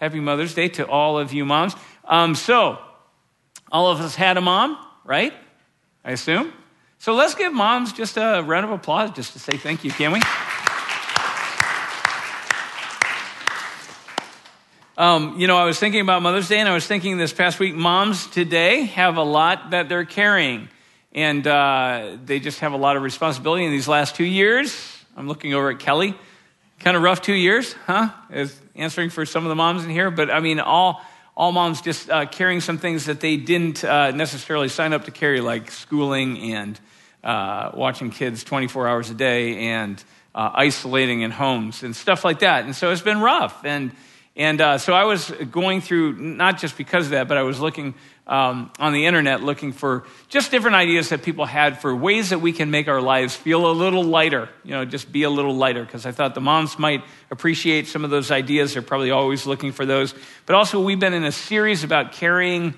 Happy Mother's Day to all of you moms. Um, so, all of us had a mom, right? I assume. So let's give moms just a round of applause just to say thank you, can we? Um, you know, I was thinking about Mother's Day, and I was thinking this past week, moms today have a lot that they're carrying, and uh, they just have a lot of responsibility in these last two years. I'm looking over at Kelly. Kind of rough two years, huh? Is answering for some of the moms in here, but I mean, all all moms just uh, carrying some things that they didn't uh, necessarily sign up to carry, like schooling and uh, watching kids 24 hours a day and uh, isolating in homes and stuff like that. And so it's been rough. And and uh, so I was going through, not just because of that, but I was looking um, on the internet looking for just different ideas that people had for ways that we can make our lives feel a little lighter, you know, just be a little lighter. Because I thought the moms might appreciate some of those ideas. They're probably always looking for those. But also, we've been in a series about carrying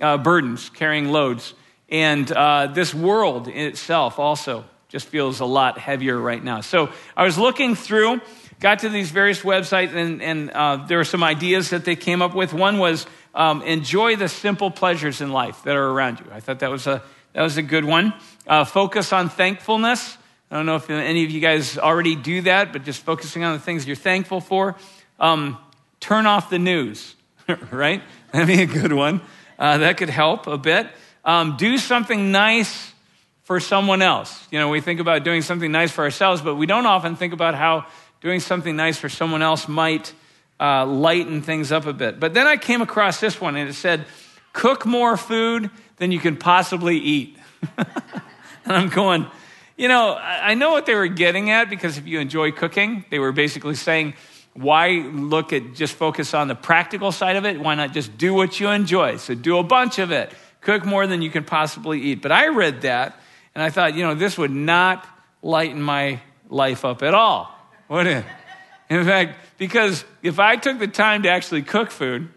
uh, burdens, carrying loads. And uh, this world in itself also just feels a lot heavier right now. So I was looking through got to these various websites, and, and uh, there were some ideas that they came up with. One was um, enjoy the simple pleasures in life that are around you. I thought that was a, that was a good one. Uh, focus on thankfulness. I don't know if any of you guys already do that, but just focusing on the things you're thankful for. Um, turn off the news, right? That'd be a good one. Uh, that could help a bit. Um, do something nice for someone else. You know, we think about doing something nice for ourselves, but we don't often think about how doing something nice for someone else might uh, lighten things up a bit. But then I came across this one and it said, cook more food than you can possibly eat. and I'm going, you know, I know what they were getting at because if you enjoy cooking, they were basically saying, why look at just focus on the practical side of it? Why not just do what you enjoy? So do a bunch of it. Cook more than you can possibly eat. But I read that and I thought, you know, this would not lighten my life up at all. What in? In fact, because if I took the time to actually cook food,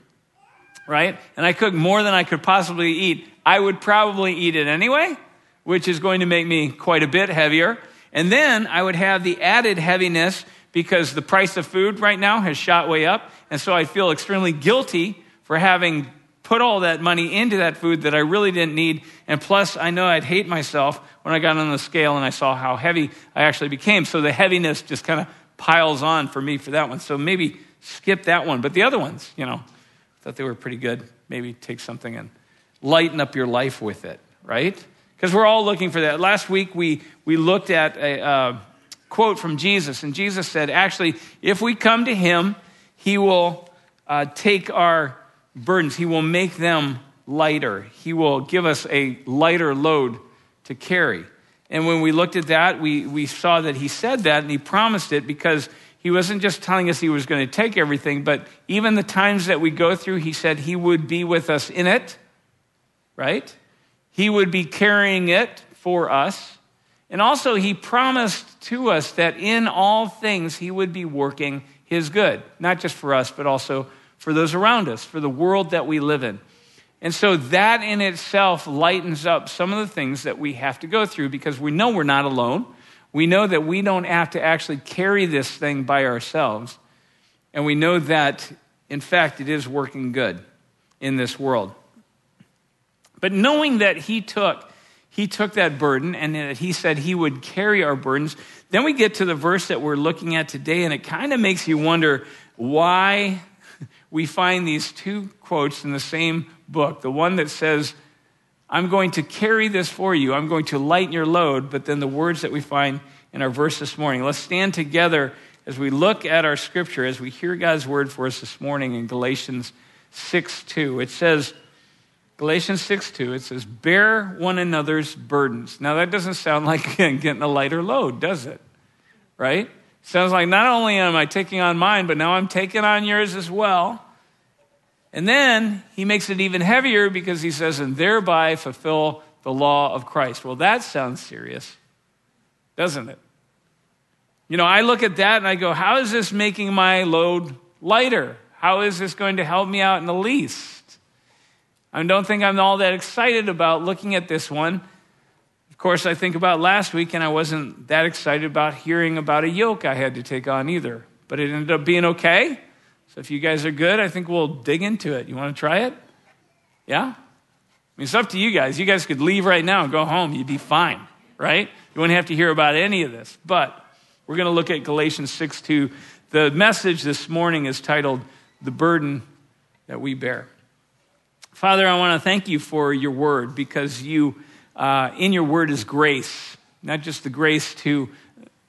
right, and I cook more than I could possibly eat, I would probably eat it anyway, which is going to make me quite a bit heavier. And then I would have the added heaviness because the price of food right now has shot way up. And so I feel extremely guilty for having put all that money into that food that I really didn't need. And plus, I know I'd hate myself when I got on the scale and I saw how heavy I actually became. So the heaviness just kind of piles on for me for that one. So maybe skip that one. But the other ones, you know, thought they were pretty good. Maybe take something and lighten up your life with it, right? Because we're all looking for that. Last week we, we looked at a uh, quote from Jesus, and Jesus said, actually, if we come to him, he will uh, take our burdens, he will make them lighter. He will give us a lighter load to carry. And when we looked at that, we, we saw that he said that and he promised it because he wasn't just telling us he was going to take everything, but even the times that we go through, he said he would be with us in it, right? He would be carrying it for us. And also, he promised to us that in all things he would be working his good, not just for us, but also for those around us, for the world that we live in. And so that in itself lightens up some of the things that we have to go through because we know we're not alone. We know that we don't have to actually carry this thing by ourselves. And we know that, in fact, it is working good in this world. But knowing that He took, He took that burden and that He said He would carry our burdens, then we get to the verse that we're looking at today, and it kind of makes you wonder why we find these two quotes in the same book. The one that says, I'm going to carry this for you, I'm going to lighten your load, but then the words that we find in our verse this morning. Let's stand together as we look at our scripture, as we hear God's word for us this morning in Galatians 6 2. It says, Galatians 6 2, it says, Bear one another's burdens. Now, that doesn't sound like getting a lighter load, does it? Right? Sounds like not only am I taking on mine, but now I'm taking on yours as well. And then he makes it even heavier because he says, and thereby fulfill the law of Christ. Well, that sounds serious, doesn't it? You know, I look at that and I go, how is this making my load lighter? How is this going to help me out in the least? I don't think I'm all that excited about looking at this one. Of course, I think about last week and I wasn't that excited about hearing about a yoke I had to take on either. But it ended up being okay. So if you guys are good, I think we'll dig into it. You want to try it? Yeah? I mean, it's up to you guys. You guys could leave right now and go home. You'd be fine, right? You wouldn't have to hear about any of this. But we're going to look at Galatians 6 2. The message this morning is titled, The Burden That We Bear. Father, I want to thank you for your word because you, uh, in your word is grace, not just the grace to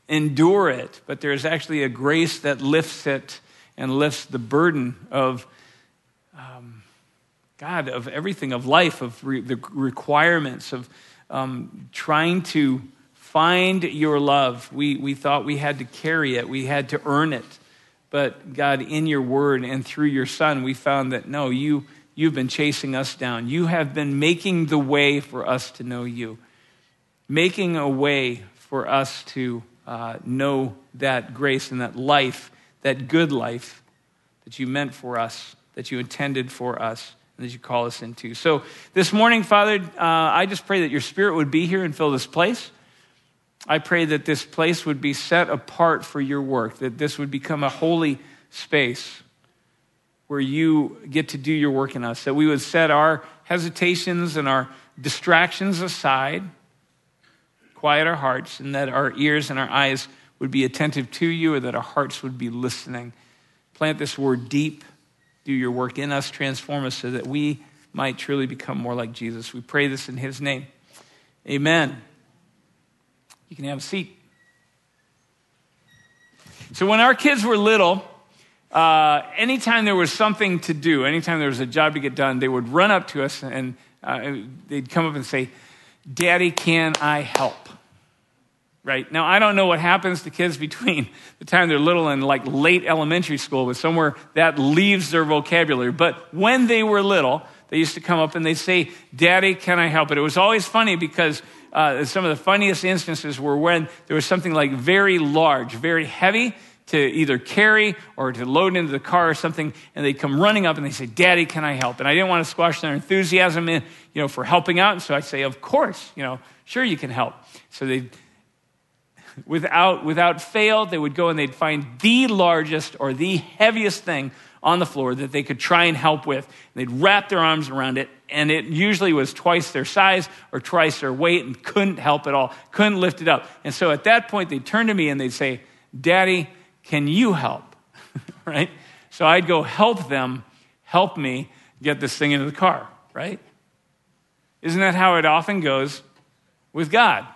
endure it, but there's actually a grace that lifts it and lifts the burden of um, God, of everything, of life, of re- the requirements, of um, trying to find your love. We, we thought we had to carry it, we had to earn it. But God, in your word and through your son, we found that no, you, you've been chasing us down. You have been making the way for us to know you, making a way for us to uh, know that grace and that life, that good life that you meant for us, that you intended for us, and that you call us into. So this morning, Father, uh, I just pray that your spirit would be here and fill this place. I pray that this place would be set apart for your work, that this would become a holy space where you get to do your work in us, that we would set our hesitations and our distractions aside quiet our hearts, and that our ears and our eyes would be attentive to you, or that our hearts would be listening. Plant this word deep. Do your work in us, transform us so that we might truly become more like Jesus. We pray this in his name. Amen. You can have a seat. So, when our kids were little, uh, anytime there was something to do, anytime there was a job to get done, they would run up to us and uh, they'd come up and say, Daddy, can I help? Right? Now, I don't know what happens to kids between the time they're little and like late elementary school, but somewhere that leaves their vocabulary. But when they were little, they used to come up and they'd say, Daddy, can I help? It it was always funny because uh, some of the funniest instances were when there was something like very large, very heavy, to either carry or to load into the car or something, and they'd come running up and they say, Daddy, can I help? And I didn't want to squash their enthusiasm in, you know, for helping out. And so I'd say, Of course, you know, sure you can help. So they without without fail, they would go and they'd find the largest or the heaviest thing on the floor that they could try and help with. They'd wrap their arms around it, and it usually was twice their size or twice their weight and couldn't help at all, couldn't lift it up. And so at that point, they'd turn to me and they'd say, Daddy, can you help? right? So I'd go help them, help me get this thing into the car, right? Isn't that how it often goes with God,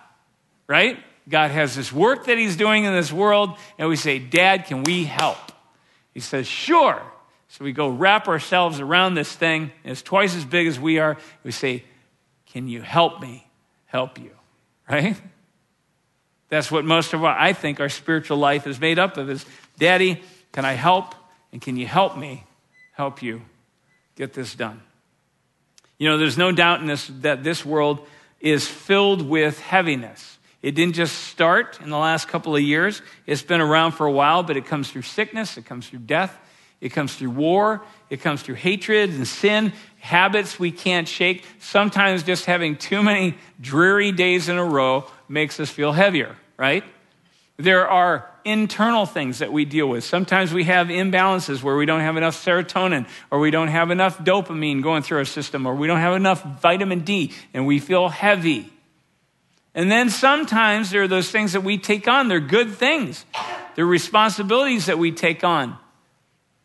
right? God has this work that He's doing in this world, and we say, Dad, can we help? He says, Sure. So we go wrap ourselves around this thing, and it's twice as big as we are. We say, Can you help me help you? Right? That's what most of what I think, our spiritual life is made up of is, Daddy, can I help? And can you help me help you get this done? You know, there's no doubt in this that this world is filled with heaviness. It didn't just start in the last couple of years. It's been around for a while, but it comes through sickness, it comes through death, it comes through war, it comes through hatred and sin, habits we can't shake. Sometimes just having too many dreary days in a row makes us feel heavier, right? There are internal things that we deal with. Sometimes we have imbalances where we don't have enough serotonin, or we don't have enough dopamine going through our system, or we don't have enough vitamin D, and we feel heavy. And then sometimes there are those things that we take on. They're good things, they're responsibilities that we take on.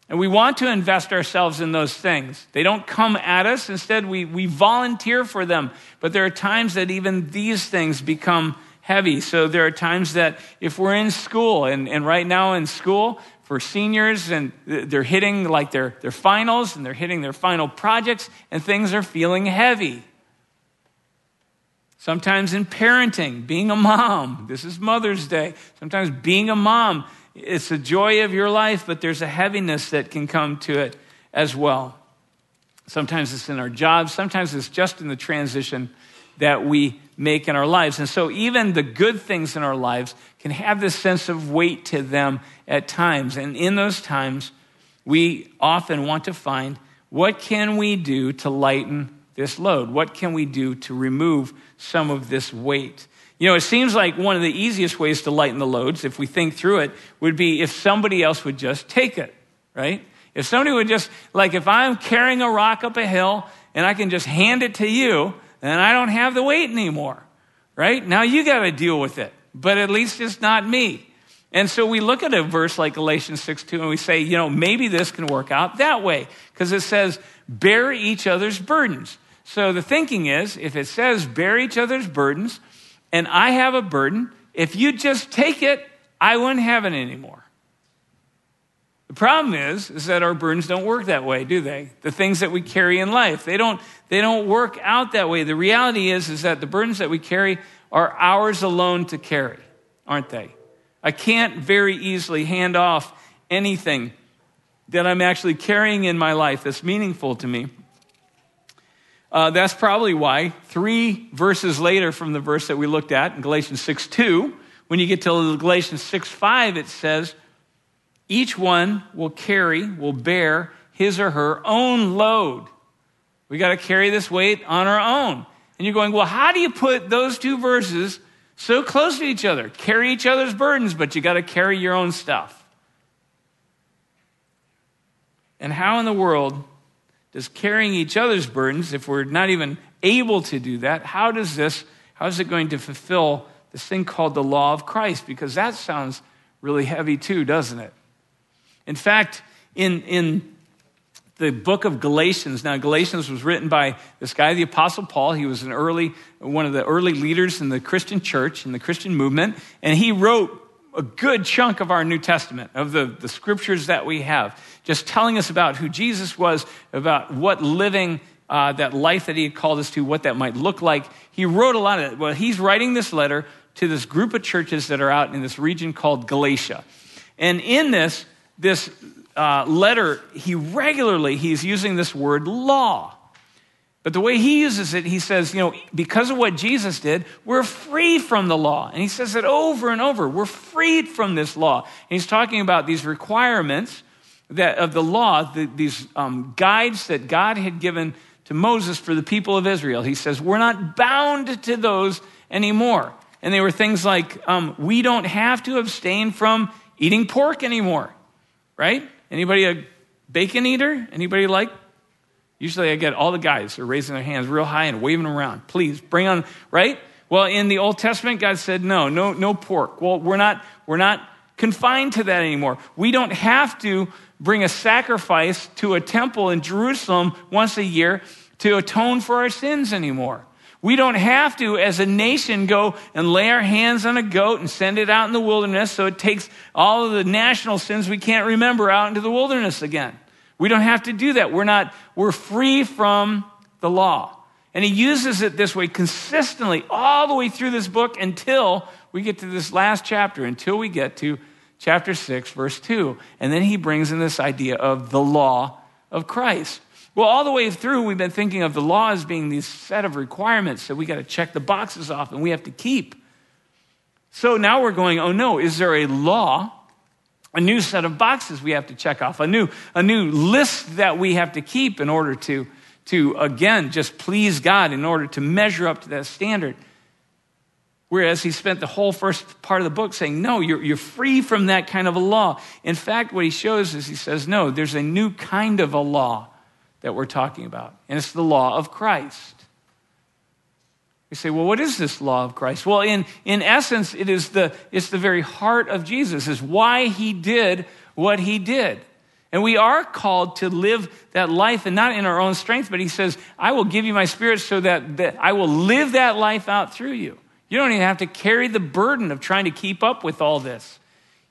And we want to invest ourselves in those things. They don't come at us. Instead, we, we volunteer for them. But there are times that even these things become heavy. So there are times that if we're in school, and, and right now in school, for seniors, and they're hitting like their, their finals and they're hitting their final projects, and things are feeling heavy. Sometimes in parenting, being a mom, this is Mother's Day. Sometimes being a mom, it's the joy of your life, but there's a heaviness that can come to it as well. Sometimes it's in our jobs, sometimes it's just in the transition that we make in our lives. And so even the good things in our lives can have this sense of weight to them at times. And in those times, we often want to find what can we do to lighten this load? What can we do to remove some of this weight? You know, it seems like one of the easiest ways to lighten the loads, if we think through it, would be if somebody else would just take it, right? If somebody would just, like, if I'm carrying a rock up a hill and I can just hand it to you, then I don't have the weight anymore, right? Now you got to deal with it, but at least it's not me. And so we look at a verse like Galatians 6 2 and we say, you know, maybe this can work out that way because it says, bear each other's burdens. So the thinking is, if it says bear each other's burdens and I have a burden, if you just take it, I wouldn't have it anymore. The problem is, is that our burdens don't work that way, do they? The things that we carry in life, they don't, they don't work out that way. The reality is, is that the burdens that we carry are ours alone to carry, aren't they? I can't very easily hand off anything that I'm actually carrying in my life that's meaningful to me. Uh, that's probably why three verses later from the verse that we looked at in Galatians 6 2, when you get to Galatians 6 5, it says, each one will carry, will bear his or her own load. We got to carry this weight on our own. And you're going, well, how do you put those two verses so close to each other. Carry each other's burdens, but you got to carry your own stuff. And how in the world does carrying each other's burdens, if we're not even able to do that, how does this, how is it going to fulfill this thing called the law of Christ? Because that sounds really heavy too, doesn't it? In fact, in, in the book of Galatians. Now, Galatians was written by this guy, the Apostle Paul. He was an early, one of the early leaders in the Christian church, in the Christian movement, and he wrote a good chunk of our New Testament, of the, the scriptures that we have, just telling us about who Jesus was, about what living uh, that life that he had called us to, what that might look like. He wrote a lot of it. Well, he's writing this letter to this group of churches that are out in this region called Galatia. And in this, this uh, letter, he regularly he's using this word law. But the way he uses it, he says, you know, because of what Jesus did, we're free from the law. And he says it over and over. We're freed from this law. And he's talking about these requirements that of the law, the, these um, guides that God had given to Moses for the people of Israel. He says, we're not bound to those anymore. And they were things like, um, we don't have to abstain from eating pork anymore, right? Anybody a bacon eater? Anybody like? Usually I get all the guys are raising their hands real high and waving around. Please bring on, right? Well, in the Old Testament, God said, no, no, no pork. Well, we're not, we're not confined to that anymore. We don't have to bring a sacrifice to a temple in Jerusalem once a year to atone for our sins anymore. We don't have to, as a nation, go and lay our hands on a goat and send it out in the wilderness so it takes all of the national sins we can't remember out into the wilderness again. We don't have to do that. We're not, we're free from the law. And he uses it this way consistently all the way through this book until we get to this last chapter, until we get to chapter 6, verse 2. And then he brings in this idea of the law of Christ. Well, all the way through, we've been thinking of the law as being these set of requirements that we got to check the boxes off and we have to keep. So now we're going, oh no, is there a law, a new set of boxes we have to check off, a new, a new list that we have to keep in order to, to, again, just please God, in order to measure up to that standard? Whereas he spent the whole first part of the book saying, no, you're, you're free from that kind of a law. In fact, what he shows is he says, no, there's a new kind of a law that we're talking about, and it's the law of Christ. You say, well, what is this law of Christ? Well, in, in essence, it is the, it's the very heart of Jesus, is why he did what he did. And we are called to live that life and not in our own strength, but he says, I will give you my spirit so that, that I will live that life out through you. You don't even have to carry the burden of trying to keep up with all this.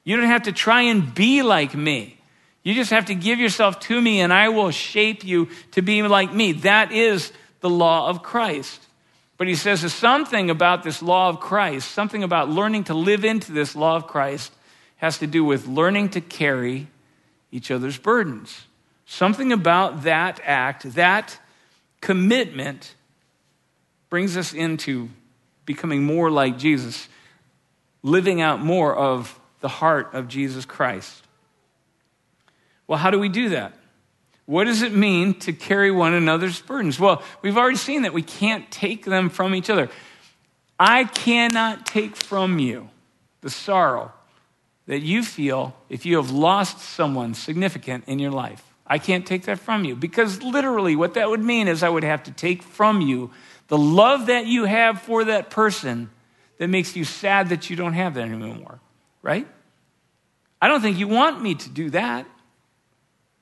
You don't have to try and be like me. You just have to give yourself to me and I will shape you to be like me. That is the law of Christ. But he says there's something about this law of Christ, something about learning to live into this law of Christ has to do with learning to carry each other's burdens. Something about that act, that commitment, brings us into becoming more like Jesus, living out more of the heart of Jesus Christ. Well, how do we do that? What does it mean to carry one another's burdens? Well, we've already seen that we can't take them from each other. I cannot take from you the sorrow that you feel if you have lost someone significant in your life. I can't take that from you. Because literally, what that would mean is I would have to take from you the love that you have for that person that makes you sad that you don't have that anymore, right? I don't think you want me to do that.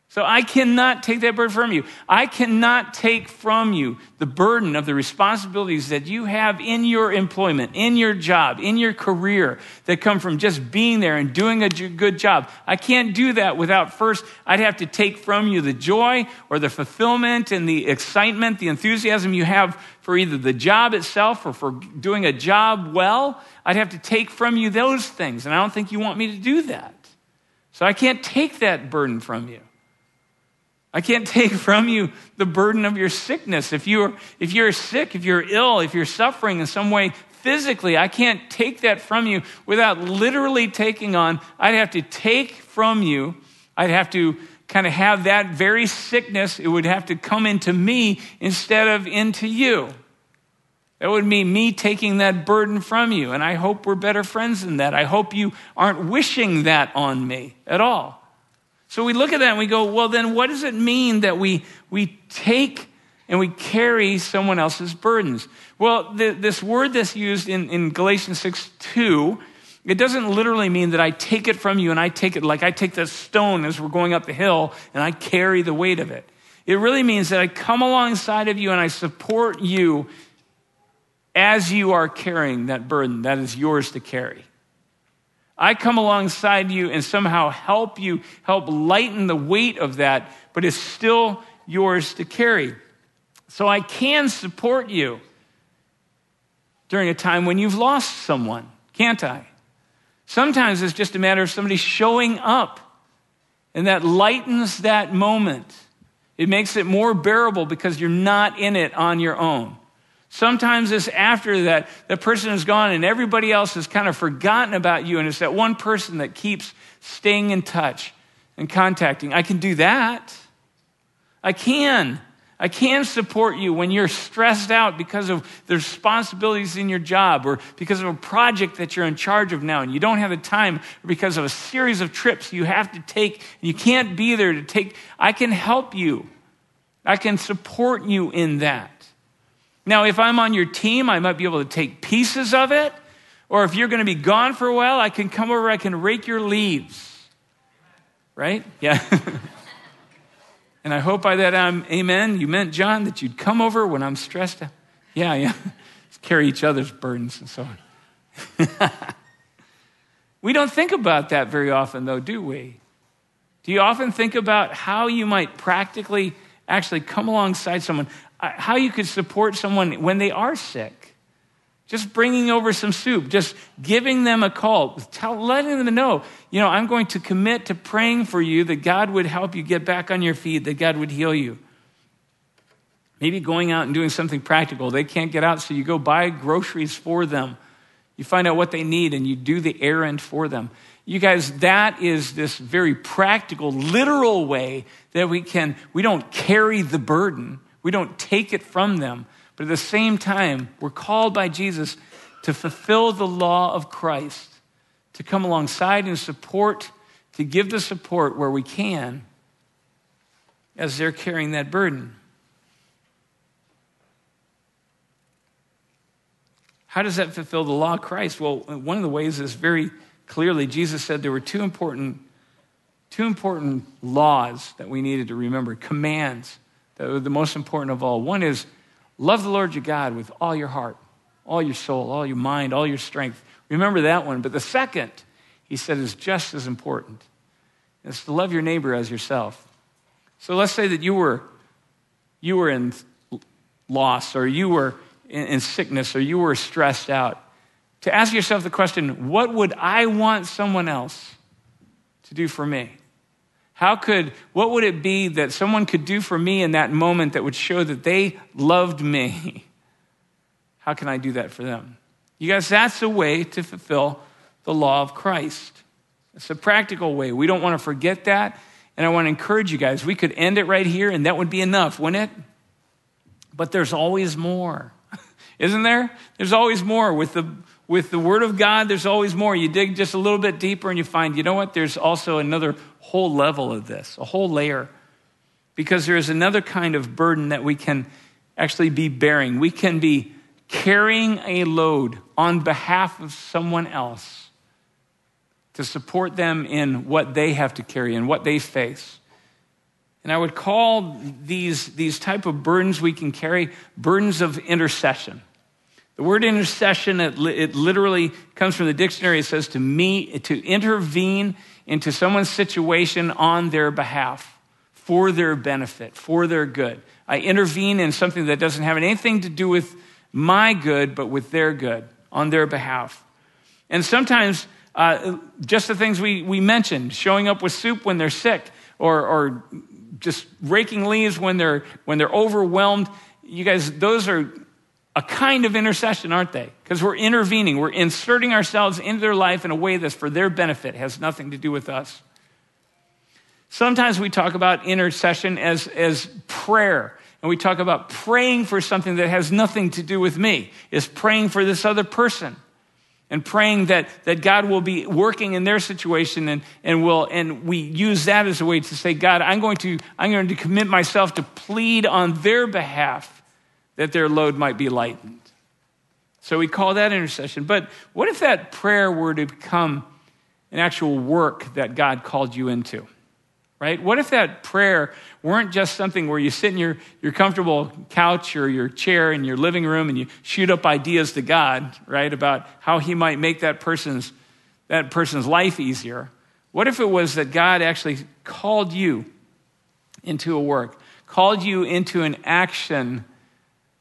So I cannot take that burden from you. I cannot take from you the burden of the responsibilities that you have in your employment, in your job, in your career that come from just being there and doing a good job. I can't do that without first, I'd have to take from you the joy or the fulfillment and the excitement, the enthusiasm you have for either the job itself or for doing a job well. I'd have to take from you those things. And I don't think you want me to do that. So I can't take that burden from you. I can't take from you the burden of your sickness. If you're, if you're sick, if you're ill, if you're suffering in some way physically, I can't take that from you without literally taking on. I'd have to take from you, I'd have to kind of have that very sickness, it would have to come into me instead of into you. That would mean me taking that burden from you. And I hope we're better friends than that. I hope you aren't wishing that on me at all. So we look at that and we go, well, then what does it mean that we, we take and we carry someone else's burdens? Well, the, this word that's used in, in Galatians 6 2, it doesn't literally mean that I take it from you and I take it like I take the stone as we're going up the hill and I carry the weight of it. It really means that I come alongside of you and I support you as you are carrying that burden that is yours to carry. I come alongside you and somehow help you, help lighten the weight of that, but it's still yours to carry. So I can support you during a time when you've lost someone, can't I? Sometimes it's just a matter of somebody showing up, and that lightens that moment. It makes it more bearable because you're not in it on your own. Sometimes it's after that the person is gone and everybody else has kind of forgotten about you, and it's that one person that keeps staying in touch and contacting. I can do that. I can. I can support you when you're stressed out because of the responsibilities in your job or because of a project that you're in charge of now and you don't have the time or because of a series of trips you have to take and you can't be there to take. I can help you. I can support you in that. Now, if I'm on your team, I might be able to take pieces of it. Or if you're going to be gone for a while, I can come over, I can rake your leaves. Right? Yeah. and I hope by that I'm, amen, you meant, John, that you'd come over when I'm stressed out. Yeah, yeah. Let's carry each other's burdens and so on. we don't think about that very often, though, do we? Do you often think about how you might practically actually come alongside someone? How you could support someone when they are sick. Just bringing over some soup, just giving them a call, tell, letting them know, you know, I'm going to commit to praying for you that God would help you get back on your feet, that God would heal you. Maybe going out and doing something practical. They can't get out, so you go buy groceries for them. You find out what they need and you do the errand for them. You guys, that is this very practical, literal way that we can, we don't carry the burden we don't take it from them. But at the same time, we're called by Jesus to fulfill the law of Christ, to come alongside and support, to give the support where we can as they're carrying that burden. How does that fulfill the law of Christ? Well, one of the ways is very clearly Jesus said there were two important, two important laws that we needed to remember commands the, the most important of all. One is love the Lord your God with all your heart, all your soul, all your mind, all your strength. Remember that one. But the second, he said, is just as important. It's to love your neighbor as yourself. So let's say that you were, you were in loss or you were in, in sickness or you were stressed out. To ask yourself the question, what would I want someone else to do for me? How could, what would it be that someone could do for me in that moment that would show that they loved me? How can I do that for them? You guys, that's a way to fulfill the law of Christ. It's a practical way. We don't want to forget that. And I want to encourage you guys, we could end it right here and that would be enough, wouldn't it? But there's always more. Isn't there? There's always more. With the, with the Word of God, there's always more. You dig just a little bit deeper and you find, you know what? There's also another whole level of this, a whole layer. because there is another kind of burden that we can actually be bearing. We can be carrying a load on behalf of someone else to support them in what they have to carry and what they face. And I would call these, these type of burdens we can carry burdens of intercession. The word intercession, it, it literally comes from the dictionary. It says to me, to intervene into someone's situation on their behalf, for their benefit, for their good. I intervene in something that doesn't have anything to do with my good, but with their good, on their behalf. And sometimes, uh, just the things we, we mentioned, showing up with soup when they're sick, or, or just raking leaves when they're, when they're overwhelmed. You guys, those are a kind of intercession, aren't they? Because we're intervening, we're inserting ourselves into their life in a way that's for their benefit, has nothing to do with us. Sometimes we talk about intercession as, as prayer, and we talk about praying for something that has nothing to do with me, is praying for this other person. And praying that, that God will be working in their situation and, and will and we use that as a way to say, God, I'm going to I'm going to commit myself to plead on their behalf that their load might be lightened. So we call that intercession. But what if that prayer were to become an actual work that God called you into? Right? What if that prayer weren't just something where you sit in your, your comfortable couch or your chair in your living room and you shoot up ideas to God, right, about how He might make that person's, that person's life easier? What if it was that God actually called you into a work, called you into an action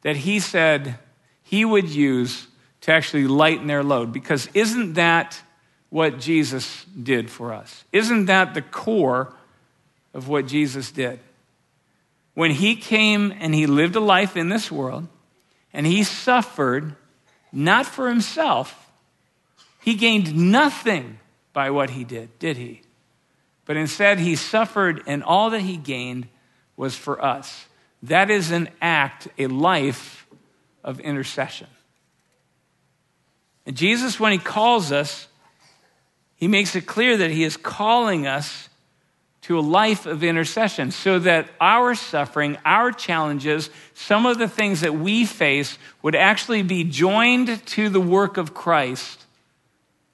that he said he would use to actually lighten their load. Because isn't that what Jesus did for us? Isn't that the core of what Jesus did? When he came and he lived a life in this world and he suffered not for himself, he gained nothing by what he did, did he? But instead, he suffered, and all that he gained was for us. That is an act, a life of intercession. And Jesus, when he calls us, he makes it clear that he is calling us to a life of intercession so that our suffering, our challenges, some of the things that we face would actually be joined to the work of Christ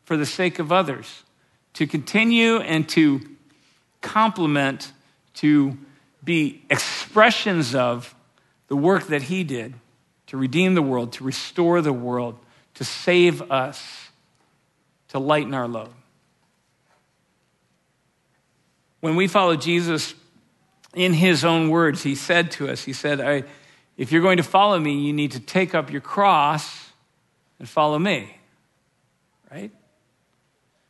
for the sake of others, to continue and to complement, to be expressions of the work that he did to redeem the world, to restore the world, to save us, to lighten our load. When we follow Jesus in his own words, he said to us, He said, If you're going to follow me, you need to take up your cross and follow me. Right?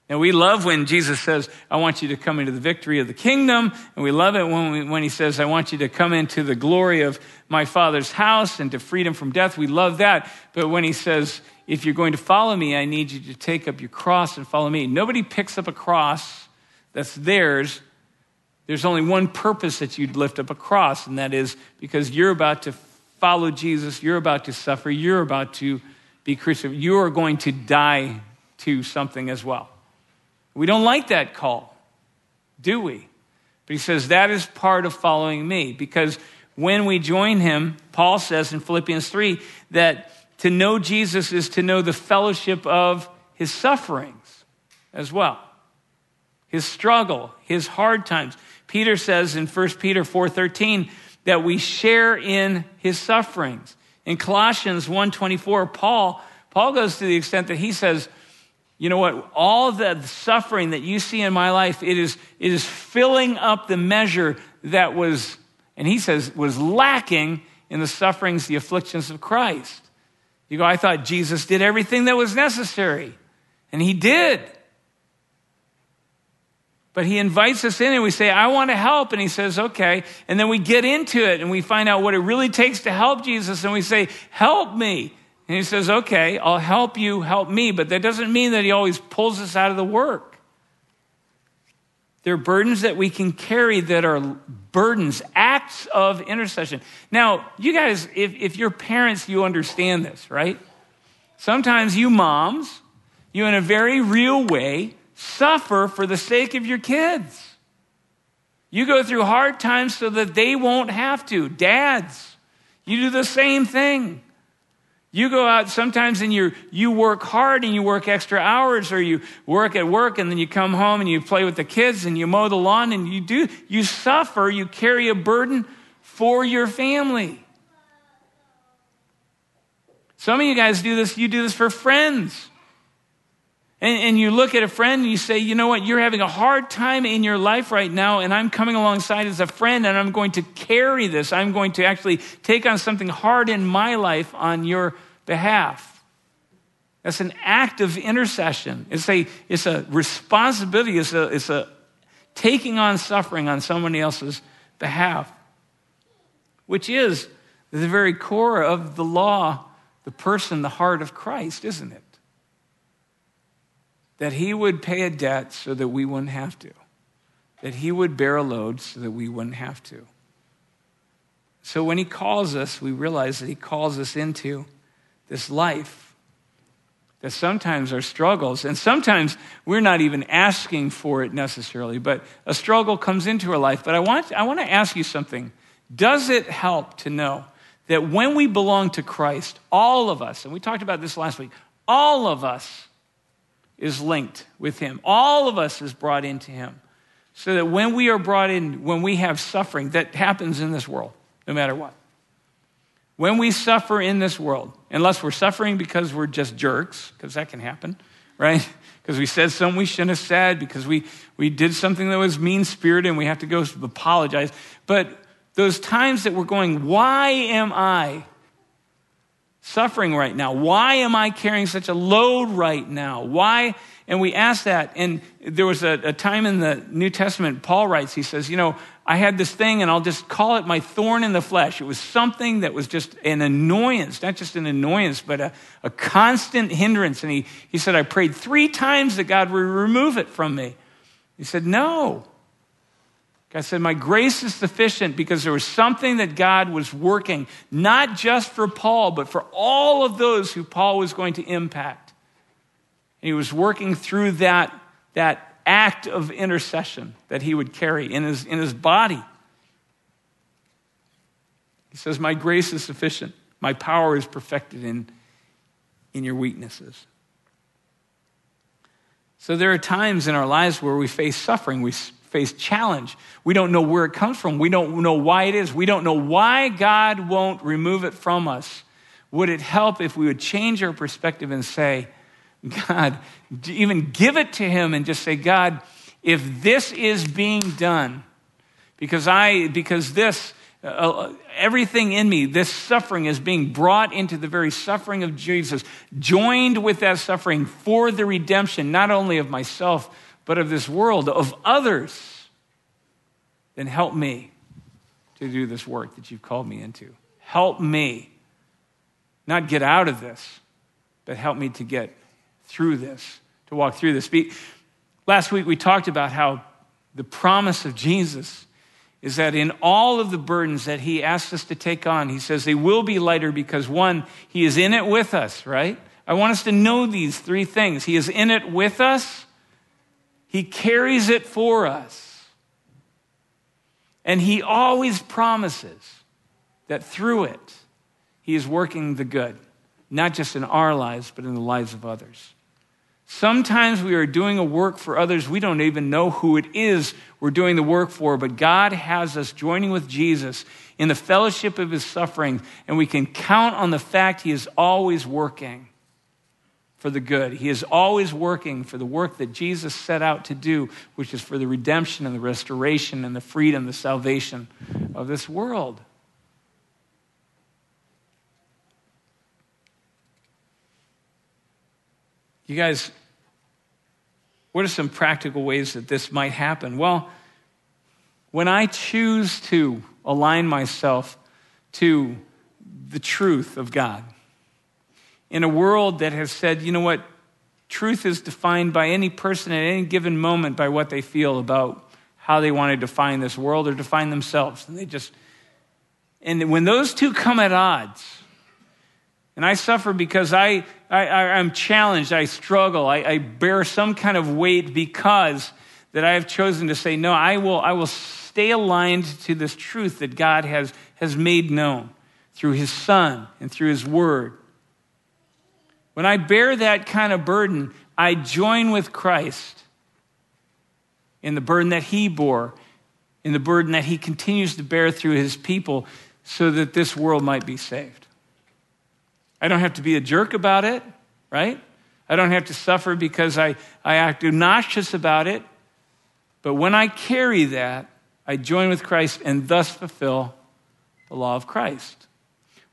And we love when Jesus says, I want you to come into the victory of the kingdom. And we love it when, we, when he says, I want you to come into the glory of my Father's house and to freedom from death. We love that. But when he says, if you're going to follow me, I need you to take up your cross and follow me. Nobody picks up a cross that's theirs. There's only one purpose that you'd lift up a cross, and that is because you're about to follow Jesus, you're about to suffer, you're about to be crucified, you are going to die to something as well. We don't like that call, do we? But he says that is part of following me because when we join him, Paul says in Philippians 3 that to know Jesus is to know the fellowship of his sufferings as well. His struggle, his hard times. Peter says in 1 Peter 4:13 that we share in his sufferings. In Colossians 1:24, Paul Paul goes to the extent that he says you know what? All the suffering that you see in my life, it is, it is filling up the measure that was, and he says, was lacking in the sufferings, the afflictions of Christ. You go, I thought Jesus did everything that was necessary. And he did. But he invites us in and we say, I want to help. And he says, okay. And then we get into it and we find out what it really takes to help Jesus. And we say, help me. And he says, Okay, I'll help you, help me. But that doesn't mean that he always pulls us out of the work. There are burdens that we can carry that are burdens, acts of intercession. Now, you guys, if, if you're parents, you understand this, right? Sometimes you moms, you in a very real way, suffer for the sake of your kids. You go through hard times so that they won't have to. Dads, you do the same thing. You go out sometimes and you you work hard and you work extra hours or you work at work and then you come home and you play with the kids and you mow the lawn and you do you suffer, you carry a burden for your family. Some of you guys do this, you do this for friends. And, and, you look at a friend and you say, you know what, you're having a hard time in your life right now, and I'm coming alongside as a friend, and I'm going to carry this. I'm going to actually take on something hard in my life on your behalf. That's an act of intercession. It's a, it's a responsibility, it's a, it's a taking on suffering on somebody else's behalf, which is the very core of the law, the person, the heart of Christ, isn't it? That he would pay a debt so that we wouldn't have to, that he would bear a load so that we wouldn't have to. So when he calls us, we realize that he calls us into this life that sometimes our struggles, and sometimes we're not even asking for it necessarily, but a struggle comes into our life. But I want, I want to ask you something. Does it help to know that when we belong to Christ, all of us, and we talked about this last week, all of us is linked with him. All of us is brought into him. So that when we are brought in, when we have suffering that happens in this world, no matter what, when we suffer in this world, unless we're suffering because we're just jerks, because that can happen, right? Because we said something we shouldn't have said, because we, we did something that was mean spirited and we have to go apologize. But those times that we're going, why am I suffering right now? Why am I carrying such a load right now? Why? And we ask that. And there was a, a, time in the New Testament, Paul writes, he says, You know, I had this thing, and I'll just call it my thorn in the flesh. It was something that was just an annoyance, not just an annoyance, but a, a constant hindrance. And he, he said, I prayed three times that God would remove it from me. He said, No. God said, My grace is sufficient because there was something that God was working, not just for Paul, but for all of those who Paul was going to impact. And he was working through that, that act of intercession that he would carry in his, in his body. He says, My grace is sufficient. My power is perfected in, in your weaknesses. So there are times in our lives where we face suffering. We face challenge. We don't know where it comes from. We don't know why it is. We don't know why God won't remove it from us. Would it help if we would change our perspective and say, God, even give it to Him and just say, God, if this is being done, because I, because this, uh, everything in me, this suffering is being brought into the very suffering of Jesus, joined with that suffering for the redemption, not only of myself, but of this world, of others, then help me to do this work that you've called me into. Help me not get out of this, but help me to get through this, to walk through this. Last week we talked about how the promise of Jesus is that in all of the burdens that he asks us to take on, he says they will be lighter because one, he is in it with us, right? I want us to know these three things. He is in it with us. He carries it for us. And He always promises that through it, He is working the good, not just in our lives, but in the lives of others. Sometimes we are doing a work for others. We don't even know who it is we're doing the work for, but God has us joining with Jesus in the fellowship of his suffering, and we can count on the fact he is always working for the good. He is always working for the work that Jesus set out to do, which is for the redemption and the restoration and the freedom, the salvation of this world. You guys, what are some practical ways that this might happen? Well, when I choose to align myself to the truth of God, in a world that has said, you know what, truth is defined by any person at any given moment by what they feel about how they want to define this world or define themselves. And they just, and when those two come at odds, and I suffer because I, I, I'm challenged, I struggle, I, I bear some kind of weight because that I have chosen to say, no, I will, I will stay aligned to this truth that God has, has made known through his Son and through his Word. When I bear that kind of burden, I join with Christ in the burden that he bore, in the burden that he continues to bear through his people so that this world might be saved. I don't have to be a jerk about it, right? I don't have to suffer because I, I act obnoxious about it. But when I carry that, I join with Christ and thus fulfill the law of Christ.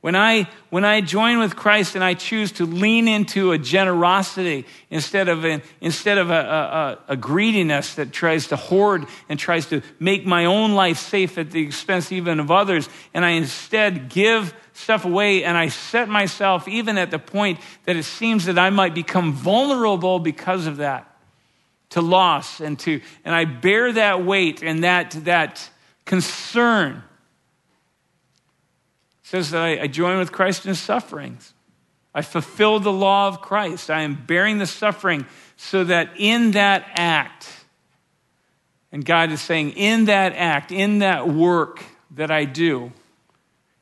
When I, when I join with Christ and I choose to lean into a generosity instead of, an, instead of a, a, a, greediness that tries to hoard and tries to make my own life safe at the expense even of others, and I instead give stuff away and I set myself even at the point that it seems that I might become vulnerable because of that to loss and to, and I bear that weight and that, that concern says that I, I join with Christ in his sufferings. I fulfill the law of Christ. I am bearing the suffering so that in that act, and God is saying, in that act, in that work that I do,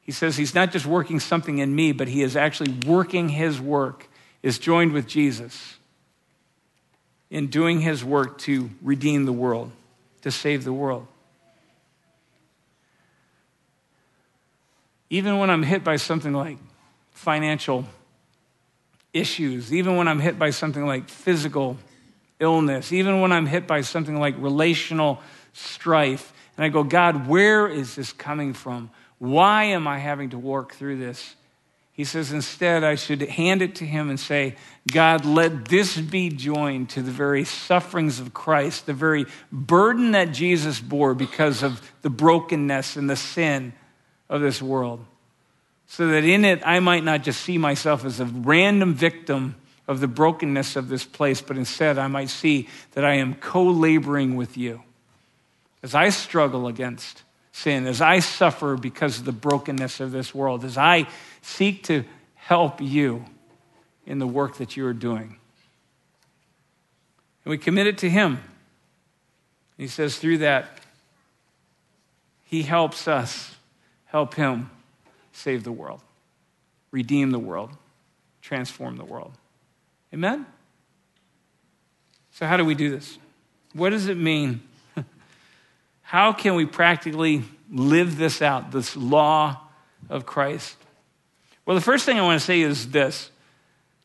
He says He's not just working something in me, but He is actually working His work, is joined with Jesus in doing His work to redeem the world, to save the world. Even when I'm hit by something like financial issues, even when I'm hit by something like physical illness, even when I'm hit by something like relational strife, and I go, God, where is this coming from? Why am I having to work through this? He says, instead, I should hand it to him and say, God, let this be joined to the very sufferings of Christ, the very burden that Jesus bore because of the brokenness and the sin of this world, so that in it I might not just see myself as a random victim of the brokenness of this place, but instead I might see that I am co laboring with you. As I struggle against sin, as I suffer because of the brokenness of this world, as I seek to help you in the work that you are doing. And we commit it to Him. He says, through that, He helps us help him save the world, redeem the world, transform the world. Amen? So, how do we do this? What does it mean? How can we practically live this out, this law of Christ? Well, the first thing I want to say is this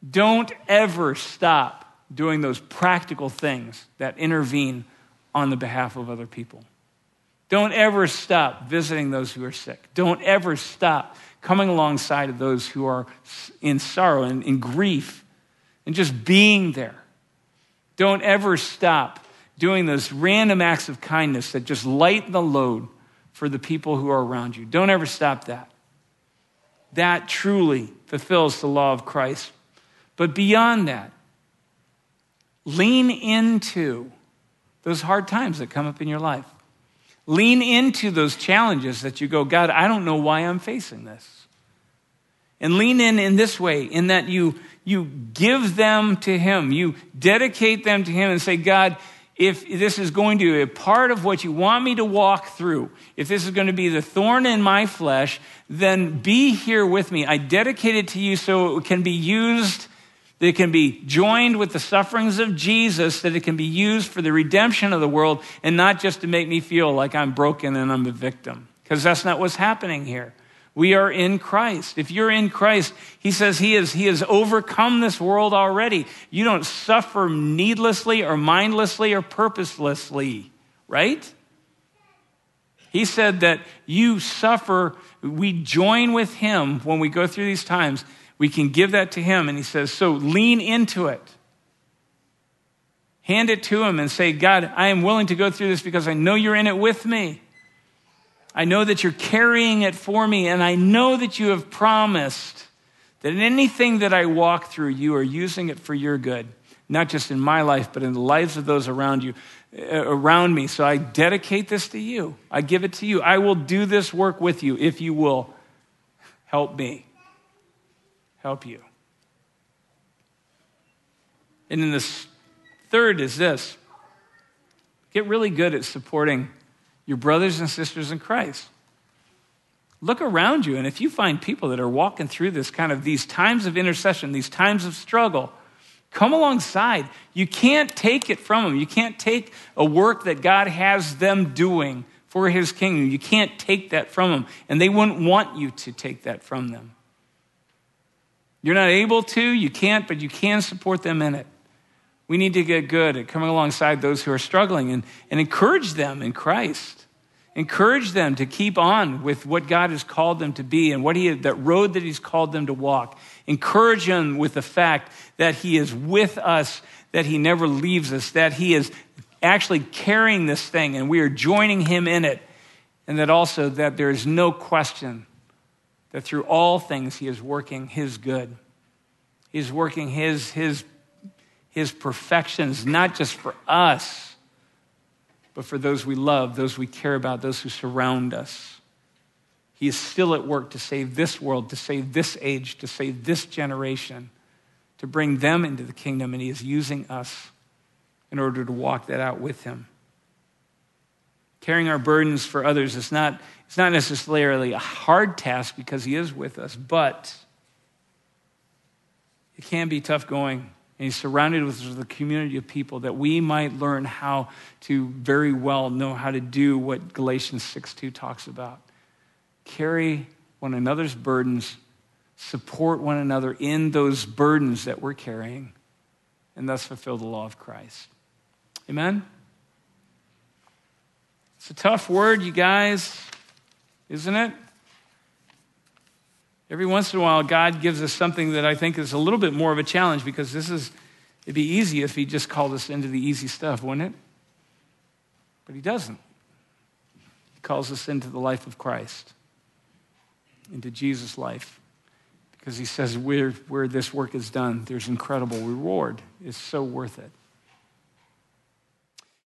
don't ever stop doing those practical things that intervene on the behalf of other people. Don't ever stop visiting those who are sick. Don't ever stop coming alongside of those who are in sorrow and in grief and just being there. Don't ever stop doing those random acts of kindness that just lighten the load for the people who are around you. Don't ever stop that. That truly fulfills the law of Christ. But beyond that, lean into those hard times that come up in your life. Lean into those challenges that you go, God, I don't know why I'm facing this. And lean in in this way, in that you, you give them to Him. You dedicate them to Him and say, God, if this is going to be a part of what you want me to walk through, if this is going to be the thorn in my flesh, then be here with me. I dedicate it to you so it can be used that it can be joined with the sufferings of Jesus, that it can be used for the redemption of the world, and not just to make me feel like I'm broken and I'm a victim. Because that's not what's happening here. We are in Christ. If you're in Christ, he says he, is, he has overcome this world already. You don't suffer needlessly or mindlessly or purposelessly, right? He said that you suffer, we join with him when we go through these times we can give that to Him. And He says, So lean into it. Hand it to Him and say, God, I am willing to go through this because I know you're in it with me. I know that you're carrying it for me, and I know that you have promised that in anything that I walk through, you are using it for your good, not just in my life, but in the lives of those around you, uh, around me. So I dedicate this to you. I give it to you. I will do this work with you if you will help me help you. And then this third is this get really good at supporting your brothers and sisters in Christ. Look around you, and if you find people that are walking through this kind of these times of intercession, these times of struggle, come alongside. You can't take it from them. You can't take a work that God has them doing for his kingdom. You can't take that from them, and they wouldn't want you to take that from them. You're not able to, you can't, but you can support them in it. We need to get good at coming alongside those who are struggling and, and encourage them in Christ. Encourage them to keep on with what God has called them to be and what he, that road that He's called them to walk. Encourage them with the fact that He is with us, that He never leaves us, that He is actually carrying this thing and we are joining Him in it. And that also that there is no question that through all things He is working His good. He's working His, His his perfections, not just for us, but for those we love, those we care about, those who surround us. He is still at work to save this world, to save this age, to save this generation, to bring them into the kingdom, and He is using us in order to walk that out with Him. Carrying our burdens for others is not, it's not necessarily a hard task because He is with us, but it can be tough going. And he's surrounded with the community of people that we might learn how to very well know how to do what Galatians 6 2 talks about. Carry one another's burdens, support one another in those burdens that we're carrying, and thus fulfill the law of Christ. Amen? It's a tough word, you guys, isn't it? Every once in a while, God gives us something that I think is a little bit more of a challenge because this is, it'd be easy if He just called us into the easy stuff, wouldn't it? But He doesn't. He calls us into the life of Christ, into Jesus' life, because He says where, where this work is done, there's incredible reward. It's so worth it.